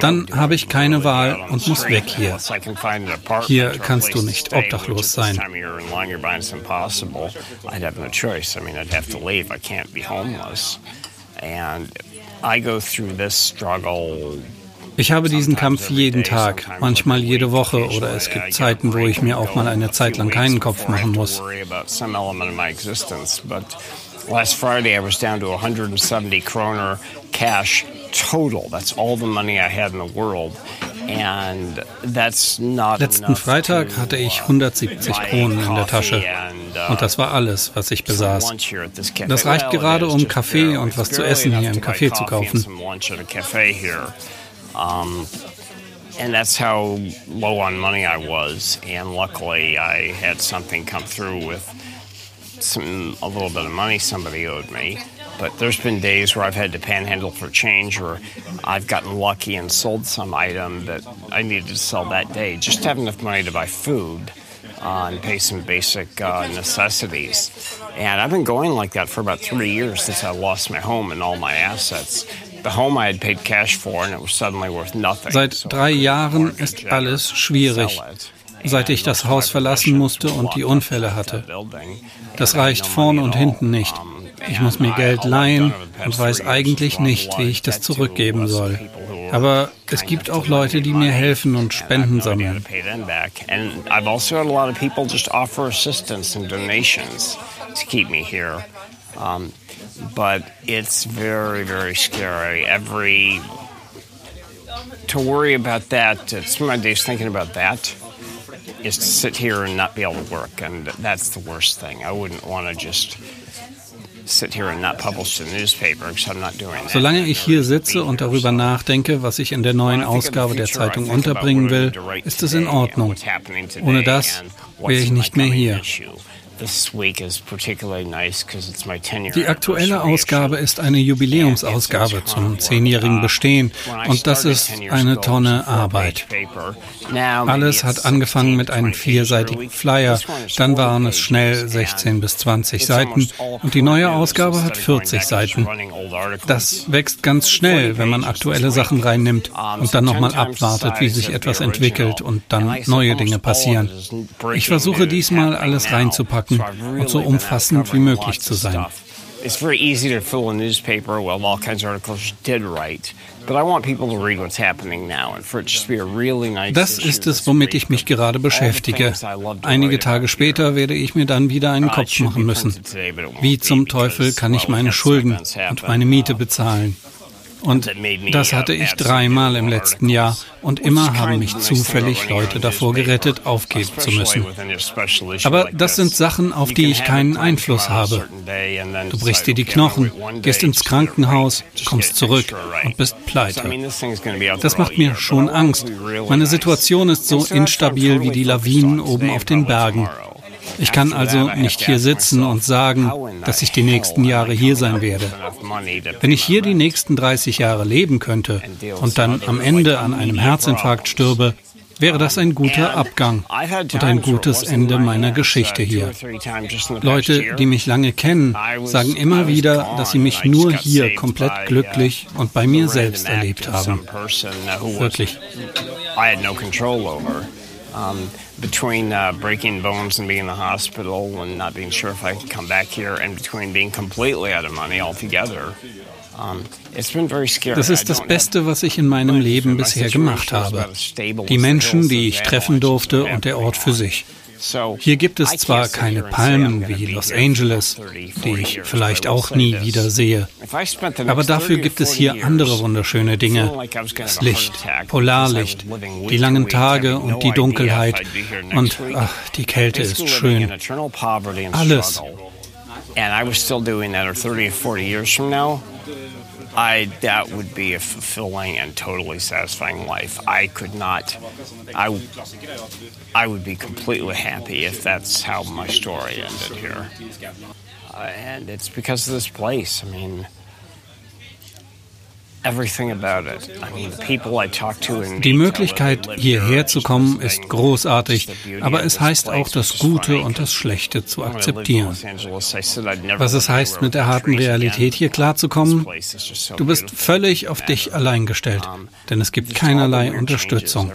Dann habe ich keine Wahl und muss weg hier. Hier kannst du nicht obdachlos sein. I go through this struggle ich habe diesen Kampf jeden Tag, manchmal jede Woche oder es gibt Zeiten, wo ich mir auch mal eine Zeit lang keinen Kopf machen muss. Last Friday I was down to 170 kroner cash total. That's all the money I had in the world. Letzten Freitag hatte ich 170 Kronen in der Tasche. Uh, und das war alles, was ich besaß. Das reicht gerade, um Kaffee und was zu essen hier im Café zu kaufen. And that's how low on money I was. And luckily, I had something come through with some a little bit of money somebody owed me. But there's been days where I've had to panhandle for change, or I've gotten lucky and sold some item that I needed to sell that day. Just to have enough money to buy food uh, and pay some basic uh, necessities. And I've been going like that for about three years since I lost my home and all my assets. Seit drei Jahren ist alles schwierig, seit ich das Haus verlassen musste und die Unfälle hatte. Das reicht vorn und hinten nicht. Ich muss mir Geld leihen und weiß eigentlich nicht, wie ich das zurückgeben soll. Aber es gibt auch Leute, die mir helfen und Spenden sammeln. Um, but it's very, very scary. Every to worry about that, spend my days thinking about that, is to sit here and not be able to work, and that's the worst thing. I wouldn't want to just Solange ich hier sitze und darüber nachdenke, was ich in der neuen Ausgabe der Zeitung unterbringen will, ist es in Ordnung. Ohne das wäre ich nicht mehr hier. Die aktuelle Ausgabe ist eine Jubiläumsausgabe zum zehnjährigen Bestehen. Und das ist eine Tonne Arbeit. Alles hat angefangen mit einem vierseitigen Flyer, dann waren es schnell 16 bis 20 Seiten. und die neue Ausgabe hat 40 Seiten. Das wächst ganz schnell, wenn man aktuelle Sachen reinnimmt und dann nochmal abwartet, wie sich etwas entwickelt und dann neue Dinge passieren. Ich versuche diesmal alles reinzupacken packen und so umfassend wie möglich zu sein. It's very easy to fill a newspaper with all kinds of articles you did write. Das ist es, womit ich mich gerade beschäftige. Einige Tage später werde ich mir dann wieder einen Kopf machen müssen. Wie zum Teufel kann ich meine Schulden und meine Miete bezahlen? Und das hatte ich dreimal im letzten Jahr und immer haben mich zufällig Leute davor gerettet, aufgeben zu müssen. Aber das sind Sachen, auf die ich keinen Einfluss habe. Du brichst dir die Knochen, gehst ins Krankenhaus, kommst zurück und bist pleite. Das macht mir schon Angst. Meine Situation ist so instabil wie die Lawinen oben auf den Bergen. Ich kann also nicht hier sitzen und sagen, dass ich die nächsten Jahre hier sein werde. Wenn ich hier die nächsten 30 Jahre leben könnte und dann am Ende an einem Herzinfarkt stürbe, wäre das ein guter Abgang und ein gutes Ende meiner Geschichte hier. Leute, die mich lange kennen, sagen immer wieder, dass sie mich nur hier komplett glücklich und bei mir selbst erlebt haben. Wirklich. Um, between uh, breaking bones and being in the hospital and not being sure if I can come back here, and between being completely out of money altogether. Das ist das Beste, was ich in meinem Leben bisher gemacht habe. Die Menschen, die ich treffen durfte und der Ort für sich. Hier gibt es zwar keine Palmen wie Los Angeles, die ich vielleicht auch nie wieder sehe, aber dafür gibt es hier andere wunderschöne Dinge. Das Licht, Polarlicht, die langen Tage und die Dunkelheit und ach, die Kälte ist schön. Alles. And I was still doing that 30 or 40 years from now. I that would be a fulfilling and totally satisfying life. I could not. I I would be completely happy if that's how my story ended here. Uh, and it's because of this place. I mean, Die Möglichkeit, hierher zu kommen, ist großartig, aber es heißt auch, das Gute und das Schlechte zu akzeptieren. Was es heißt, mit der harten Realität hier klarzukommen, du bist völlig auf dich allein gestellt, denn es gibt keinerlei Unterstützung.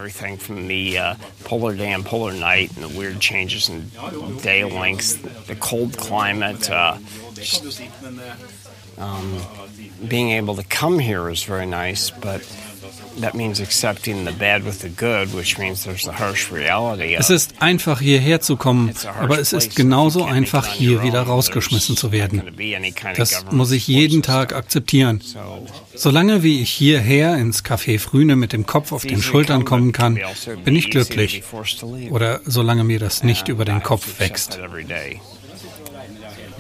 Um, being able to come here is very nice, but es ist einfach hierher zu kommen, aber es ist genauso einfach hier wieder rausgeschmissen zu werden. Das muss ich jeden Tag akzeptieren. Solange wie ich hierher ins Café Frühne mit dem Kopf auf den Schultern kommen kann, bin ich glücklich. Oder solange mir das nicht über den Kopf wächst.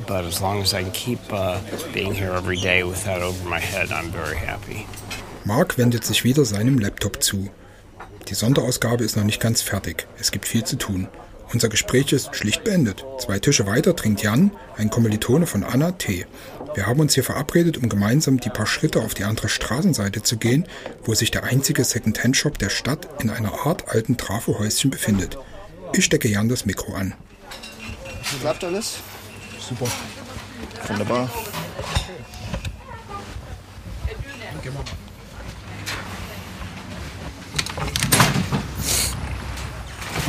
But as long as I can keep uh, being here every day with that over my head, I'm very happy. Mark wendet sich wieder seinem Laptop zu. Die Sonderausgabe ist noch nicht ganz fertig. Es gibt viel zu tun. Unser Gespräch ist schlicht beendet. Zwei Tische weiter trinkt Jan, ein Kommilitone von Anna, Tee. Wir haben uns hier verabredet, um gemeinsam die paar Schritte auf die andere Straßenseite zu gehen, wo sich der einzige Second-Hand-Shop der Stadt in einer Art alten Trafohäuschen befindet. Ich stecke Jan das Mikro an. Klappt alles? Super. Wunderbar.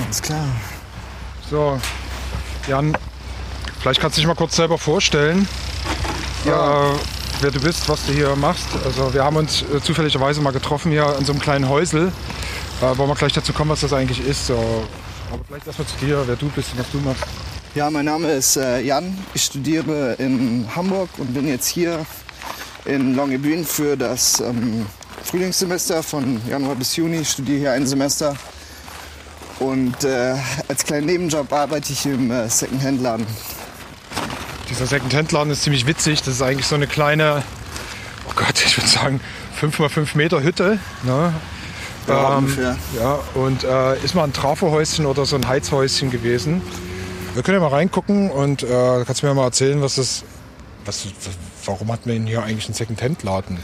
Alles klar. So, Jan, vielleicht kannst du dich mal kurz selber vorstellen, ja. äh, wer du bist, was du hier machst. Also wir haben uns äh, zufälligerweise mal getroffen hier in so einem kleinen Häusel. Äh, wollen wir gleich dazu kommen, was das eigentlich ist. So. Aber vielleicht erstmal zu dir, wer du bist und was du machst. Ja, mein Name ist äh, Jan. Ich studiere in Hamburg und bin jetzt hier in Longyearbyen für das ähm, Frühlingssemester von Januar bis Juni. Ich studiere hier ein Semester und äh, als kleinen Nebenjob arbeite ich im äh, Secondhand-Laden. Dieser Secondhand-Laden ist ziemlich witzig. Das ist eigentlich so eine kleine, oh Gott, ich würde sagen 5 x 5 Meter Hütte. Ne? Ja, ähm, ja, und äh, ist mal ein Trafohäuschen oder so ein Heizhäuschen gewesen. Wir können ja mal reingucken und äh, kannst du mir mal erzählen, was das, was, warum hat man hier eigentlich einen Secondhand-Laden?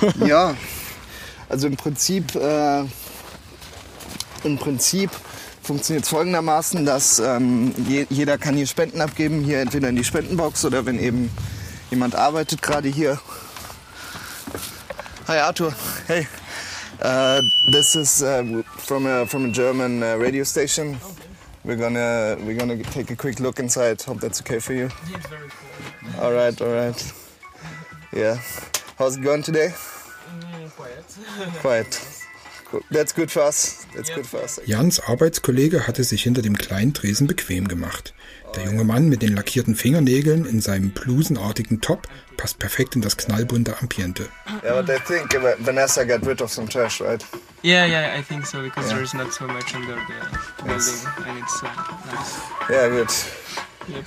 Ne? ja, also im Prinzip äh, im Prinzip funktioniert es folgendermaßen, dass ähm, je, jeder kann hier Spenden abgeben, hier entweder in die Spendenbox oder wenn eben jemand arbeitet gerade hier. Hi Arthur, hey. Uh, this is uh, from a from a German uh, radio station. We're gonna we're gonna take a quick look inside. Hope that's okay for you. Yeah, it's very cool. All right, all right. Yeah. How's it going today? Mm, quiet. quiet. That's good for us. That's good for us. Jans Arbeitskollege hatte sich hinter dem kleinen Tresen bequem gemacht. Der junge Mann mit den lackierten Fingernägeln in seinem blusenartigen Top passt perfekt in das knallbunte Ambiente. Yeah, but I think Vanessa got rid of some trash, right? Yeah, yeah, I think so because yeah. there's not so much under the building yes. and it's uh, nice. Yeah, good. Yep.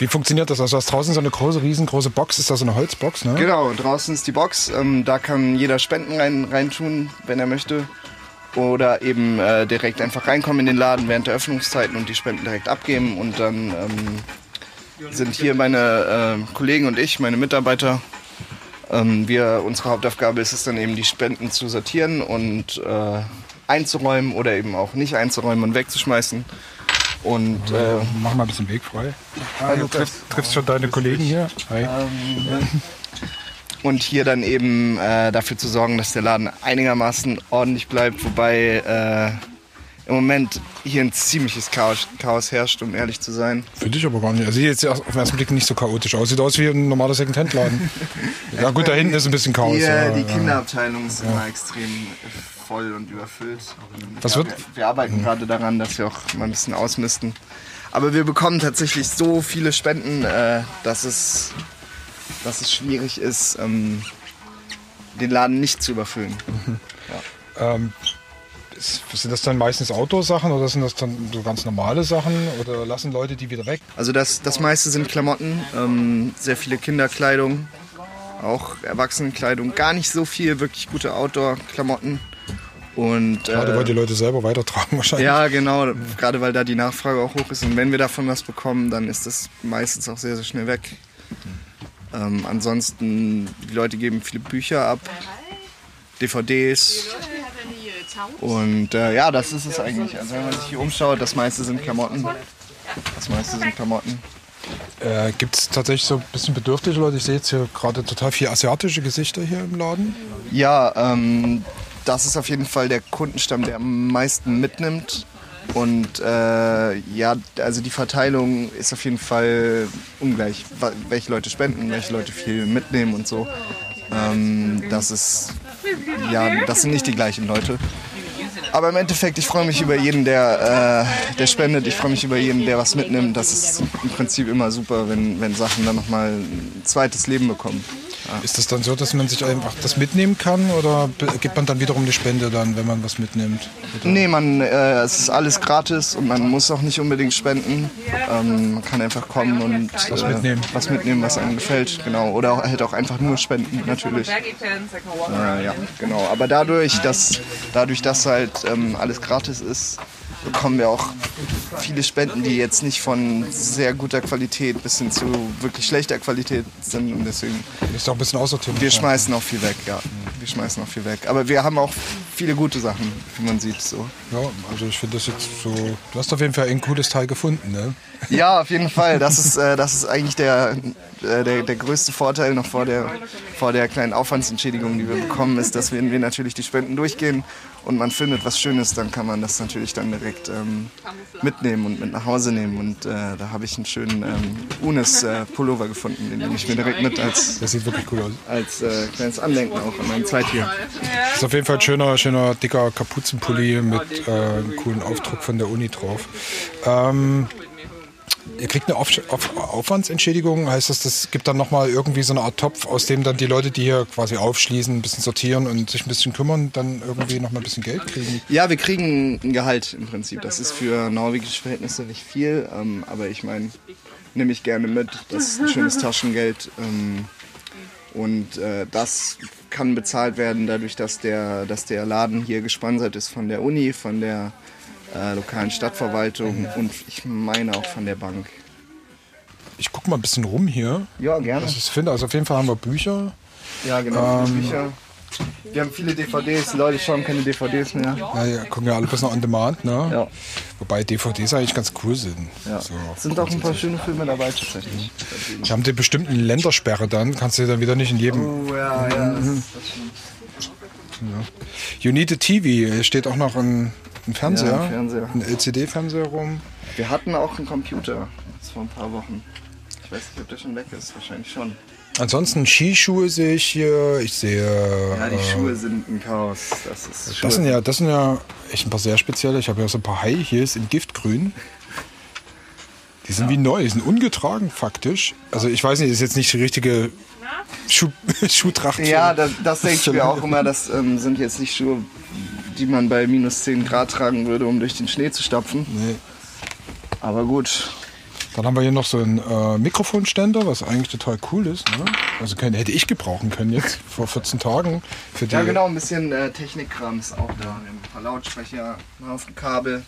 Wie funktioniert das? Also, du hast draußen so eine große, riesengroße Box. Ist da so eine Holzbox, ne? Genau, draußen ist die Box. Ähm, da kann jeder Spenden rein, reintun, wenn er möchte. Oder eben äh, direkt einfach reinkommen in den Laden während der Öffnungszeiten und die Spenden direkt abgeben. Und dann ähm, sind hier meine äh, Kollegen und ich, meine Mitarbeiter. Ähm, wir, unsere Hauptaufgabe ist es dann eben, die Spenden zu sortieren und äh, einzuräumen oder eben auch nicht einzuräumen und wegzuschmeißen. Und äh, mach mal ein bisschen Weg frei. Ah, du triffst, triffst, schon deine Kollegen hier. Hi. Ähm, und hier dann eben äh, dafür zu sorgen, dass der Laden einigermaßen ordentlich bleibt, wobei äh, im Moment hier ein ziemliches Chaos, Chaos, herrscht, um ehrlich zu sein. Finde ich aber gar nicht. Also sieht jetzt auf den ersten Blick nicht so chaotisch aus. Sieht aus wie ein normaler Second-Hand-Laden. ja gut, da hinten ist ein bisschen Chaos. Die, ja, die Kinderabteilung ist ja. immer extrem voll und überfüllt. Was wird? Wir, wir arbeiten mhm. gerade daran, dass wir auch mal ein bisschen ausmisten. Aber wir bekommen tatsächlich so viele Spenden, äh, dass, es, dass es schwierig ist, ähm, den Laden nicht zu überfüllen. Mhm. Ja. Ähm, sind das dann meistens Outdoor-Sachen oder sind das dann so ganz normale Sachen oder lassen Leute die wieder weg? Also das, das meiste sind Klamotten, ähm, sehr viele Kinderkleidung, auch Erwachsenenkleidung, gar nicht so viel wirklich gute Outdoor-Klamotten. Und, gerade äh, weil die Leute selber weitertragen wahrscheinlich. Ja, genau, ja. gerade weil da die Nachfrage auch hoch ist. Und wenn wir davon was bekommen, dann ist das meistens auch sehr, sehr schnell weg. Ähm, ansonsten, die Leute geben viele Bücher ab, DVDs. Und äh, ja, das ist es eigentlich. Also wenn man sich hier umschaut, das meiste sind Klamotten. Das meiste sind Klamotten. Äh, Gibt es tatsächlich so ein bisschen bedürftige Leute? Ich sehe jetzt hier gerade total viele asiatische Gesichter hier im Laden. Ja, ähm, das ist auf jeden Fall der Kundenstamm, der am meisten mitnimmt. Und äh, ja, also die Verteilung ist auf jeden Fall ungleich, welche Leute spenden, welche Leute viel mitnehmen und so. Ähm, das ist, ja, das sind nicht die gleichen Leute. Aber im Endeffekt, ich freue mich über jeden, der, äh, der spendet. Ich freue mich über jeden, der was mitnimmt. Das ist im Prinzip immer super, wenn, wenn Sachen dann nochmal ein zweites Leben bekommen. Ist das dann so, dass man sich einfach das mitnehmen kann oder gibt man dann wiederum eine Spende dann, wenn man was mitnimmt? Nee, man, äh, es ist alles gratis und man muss auch nicht unbedingt spenden. Ähm, man kann einfach kommen und Was äh, mitnehmen. was mitnehmen, was einem gefällt. Genau. Oder auch, halt auch einfach nur spenden, natürlich. Äh, ja, genau. Aber dadurch, dass, dadurch, dass halt ähm, alles gratis ist, bekommen wir auch viele Spenden, die jetzt nicht von sehr guter Qualität bis hin zu wirklich schlechter Qualität sind. Und deswegen. Ist auch ein bisschen aussortiert. Wir schmeißen auch viel weg, ja. Wir schmeißen auch viel weg. Aber wir haben auch viele gute Sachen, wie man sieht. So. Ja, also ich finde das jetzt so. Du hast auf jeden Fall ein cooles Teil gefunden, ne? Ja, auf jeden Fall. Das ist, äh, das ist eigentlich der, äh, der, der größte Vorteil noch vor der, vor der kleinen Aufwandsentschädigung, die wir bekommen, ist, dass wenn wir natürlich die Spenden durchgehen und man findet was Schönes, dann kann man das natürlich dann direkt ähm, mitnehmen und mit nach Hause nehmen. Und äh, da habe ich einen schönen ähm, Unis-Pullover gefunden, den nehme ich mir direkt mit als, Das sieht wirklich cool aus. als äh, kleines Andenken auch an meine Zeit hier. Das ist auf jeden Fall ein schöner, schöner dicker Kapuzenpulli mit äh, einem coolen Aufdruck von der Uni drauf. Ähm, ihr kriegt eine Auf Auf Aufwandsentschädigung, heißt das, das gibt dann nochmal irgendwie so eine Art Topf, aus dem dann die Leute, die hier quasi aufschließen, ein bisschen sortieren und sich ein bisschen kümmern, dann irgendwie nochmal ein bisschen Geld kriegen. Ja, wir kriegen ein Gehalt im Prinzip. Das ist für norwegische Verhältnisse nicht viel, ähm, aber ich meine, nehme ich gerne mit. Das ist ein schönes Taschengeld. Ähm, und äh, das kann bezahlt werden dadurch, dass der, dass der Laden hier gesponsert ist von der Uni, von der äh, lokalen Stadtverwaltung und ich meine auch von der Bank. Ich gucke mal ein bisschen rum hier. Ja, gerne. Was ich finde, also auf jeden Fall haben wir Bücher. Ja, genau. Ähm, Bücher. Wir haben viele DVDs, die Leute schauen keine DVDs mehr. Ja, ja, gucken ja alle ein bisschen on demand, ne? Ja. Wobei DVDs eigentlich ganz cool sind. Ja. So. Sind auch ein paar schöne Filme dabei tatsächlich. Die haben die bestimmten Ländersperre dann, kannst du dann wieder nicht in jedem. Oh ja, ja. Das, Mhm. You need a TV, hier steht auch noch ein, ein Fernseher, Ja, ein Fernseher. ein LCD-Fernseher rum. Wir hatten auch einen Computer, das vor ein paar Wochen. Ich weiß nicht, ob der schon weg ist, wahrscheinlich schon. Ansonsten Skischuhe sehe ich hier, ich sehe. Ja, die äh, Schuhe sind ein Chaos. Das ist Schuhe Das sind ja, das sind ja echt ein paar sehr spezielle. Ich habe ja so ein paar High Heels in Giftgrün. Die sind wie neu, die sind ungetragen faktisch. Also ich weiß nicht, das ist jetzt nicht die richtige Schuh, Schuhtracht. Ja, das, das denke ich mir auch immer. Das ähm, sind jetzt nicht Schuhe, die man bei minus 10 Grad tragen würde, um durch den Schnee zu stapfen. Nee. Aber gut. Dann haben wir hier noch so einen äh, Mikrofonständer, was eigentlich total cool ist. Ne? Also können, hätte ich gebrauchen können jetzt vor 14 Tagen. Ja, genau, ein bisschen äh, Technikkram ist auch da. Wir haben ein paar Lautsprecher, einen Haufen Kabel.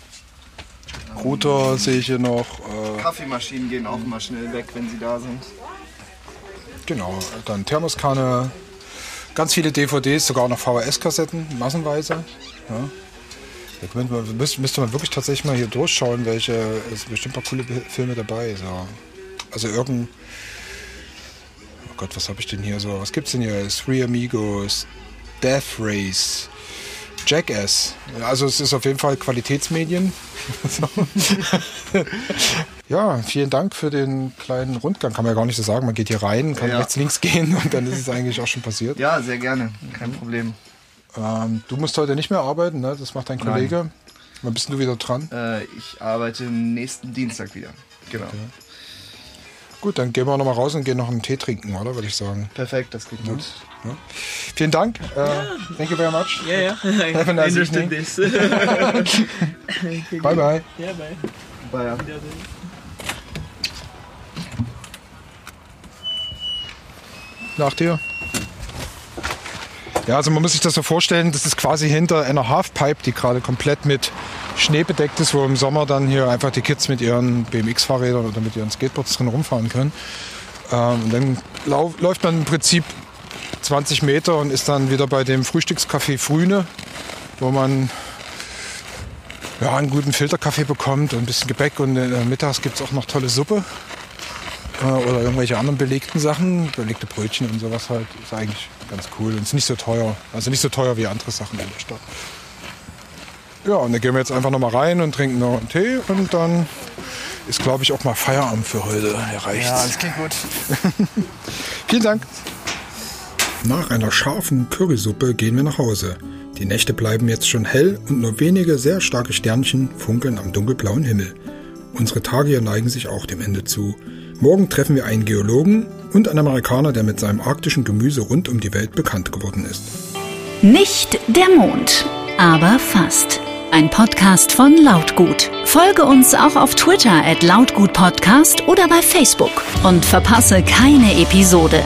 Router sehe ich hier noch. Äh, Kaffeemaschinen gehen auch immer schnell weg, wenn sie da sind. genau, dann Thermoskanne. Ganz viele DVDs, sogar noch VHS-Kassetten, massenweise. Ja. Da könnte man, müsste, müsste man wirklich tatsächlich mal hier durchschauen, welche. Es sind bestimmt ein paar coole Filme dabei. So. Also irgendein. Oh Gott, was habe ich denn hier so? Was gibt's denn hier? Three Amigos, Death Race, Jackass. Ja, Also es ist auf jeden Fall Qualitätsmedien. Ja, vielen Dank für den kleinen Rundgang. Kann man ja gar nicht so sagen. Man geht hier rein, kann Ja. rechts, links gehen und dann ist es eigentlich auch schon passiert. Ja, sehr gerne, kein Problem. Ähm, du musst heute nicht mehr arbeiten, ne? das macht dein Nein. Kollege. Wann bist du wieder dran? Äh, ich arbeite nächsten Dienstag wieder. Genau. Gut, dann gehen wir noch mal raus und gehen noch einen Tee trinken, oder? Würde ich sagen. Perfekt, das geht gut. Ja. Vielen Dank. Äh, thank you very much. Yeah, yeah. Have a nice I understood this. Bye bye. Yeah, bye. Bye. Nach dir. Ja, also man muss sich das so vorstellen, das ist quasi hinter einer Halfpipe, die gerade komplett mit Schnee bedeckt ist, wo im Sommer dann hier einfach die Kids mit ihren BMX-Fahrrädern oder mit ihren Skateboards drin rumfahren können. Ähm, dann läuft man im Prinzip 20 Meter und ist dann wieder bei dem Frühstückscafé Frühne, wo man ja, einen guten Filterkaffee bekommt und ein bisschen Gebäck und äh, mittags gibt es auch noch tolle Suppe oder irgendwelche anderen belegten Sachen, belegte Brötchen und sowas halt. Ist eigentlich ganz cool und ist nicht so teuer. Also nicht so teuer wie andere Sachen in der Stadt. Ja, und dann gehen wir jetzt einfach noch mal rein und trinken noch einen Tee und dann ist, glaube ich, auch mal Feierabend für heute erreicht. Ja, das klingt gut. Vielen Dank. Nach einer scharfen Currysuppe gehen wir nach Hause. Die Nächte bleiben jetzt schon hell und nur wenige sehr starke Sternchen funkeln am dunkelblauen Himmel. Unsere Tage hier neigen sich auch dem Ende zu. Morgen treffen wir einen Geologen und einen Amerikaner, der mit seinem arktischen Gemüse rund um die Welt bekannt geworden ist. Nicht der Mond, aber fast. Ein Podcast von Lautgut. Folge uns auch auf Twitter at lautgutpodcast oder bei Facebook und verpasse keine Episode.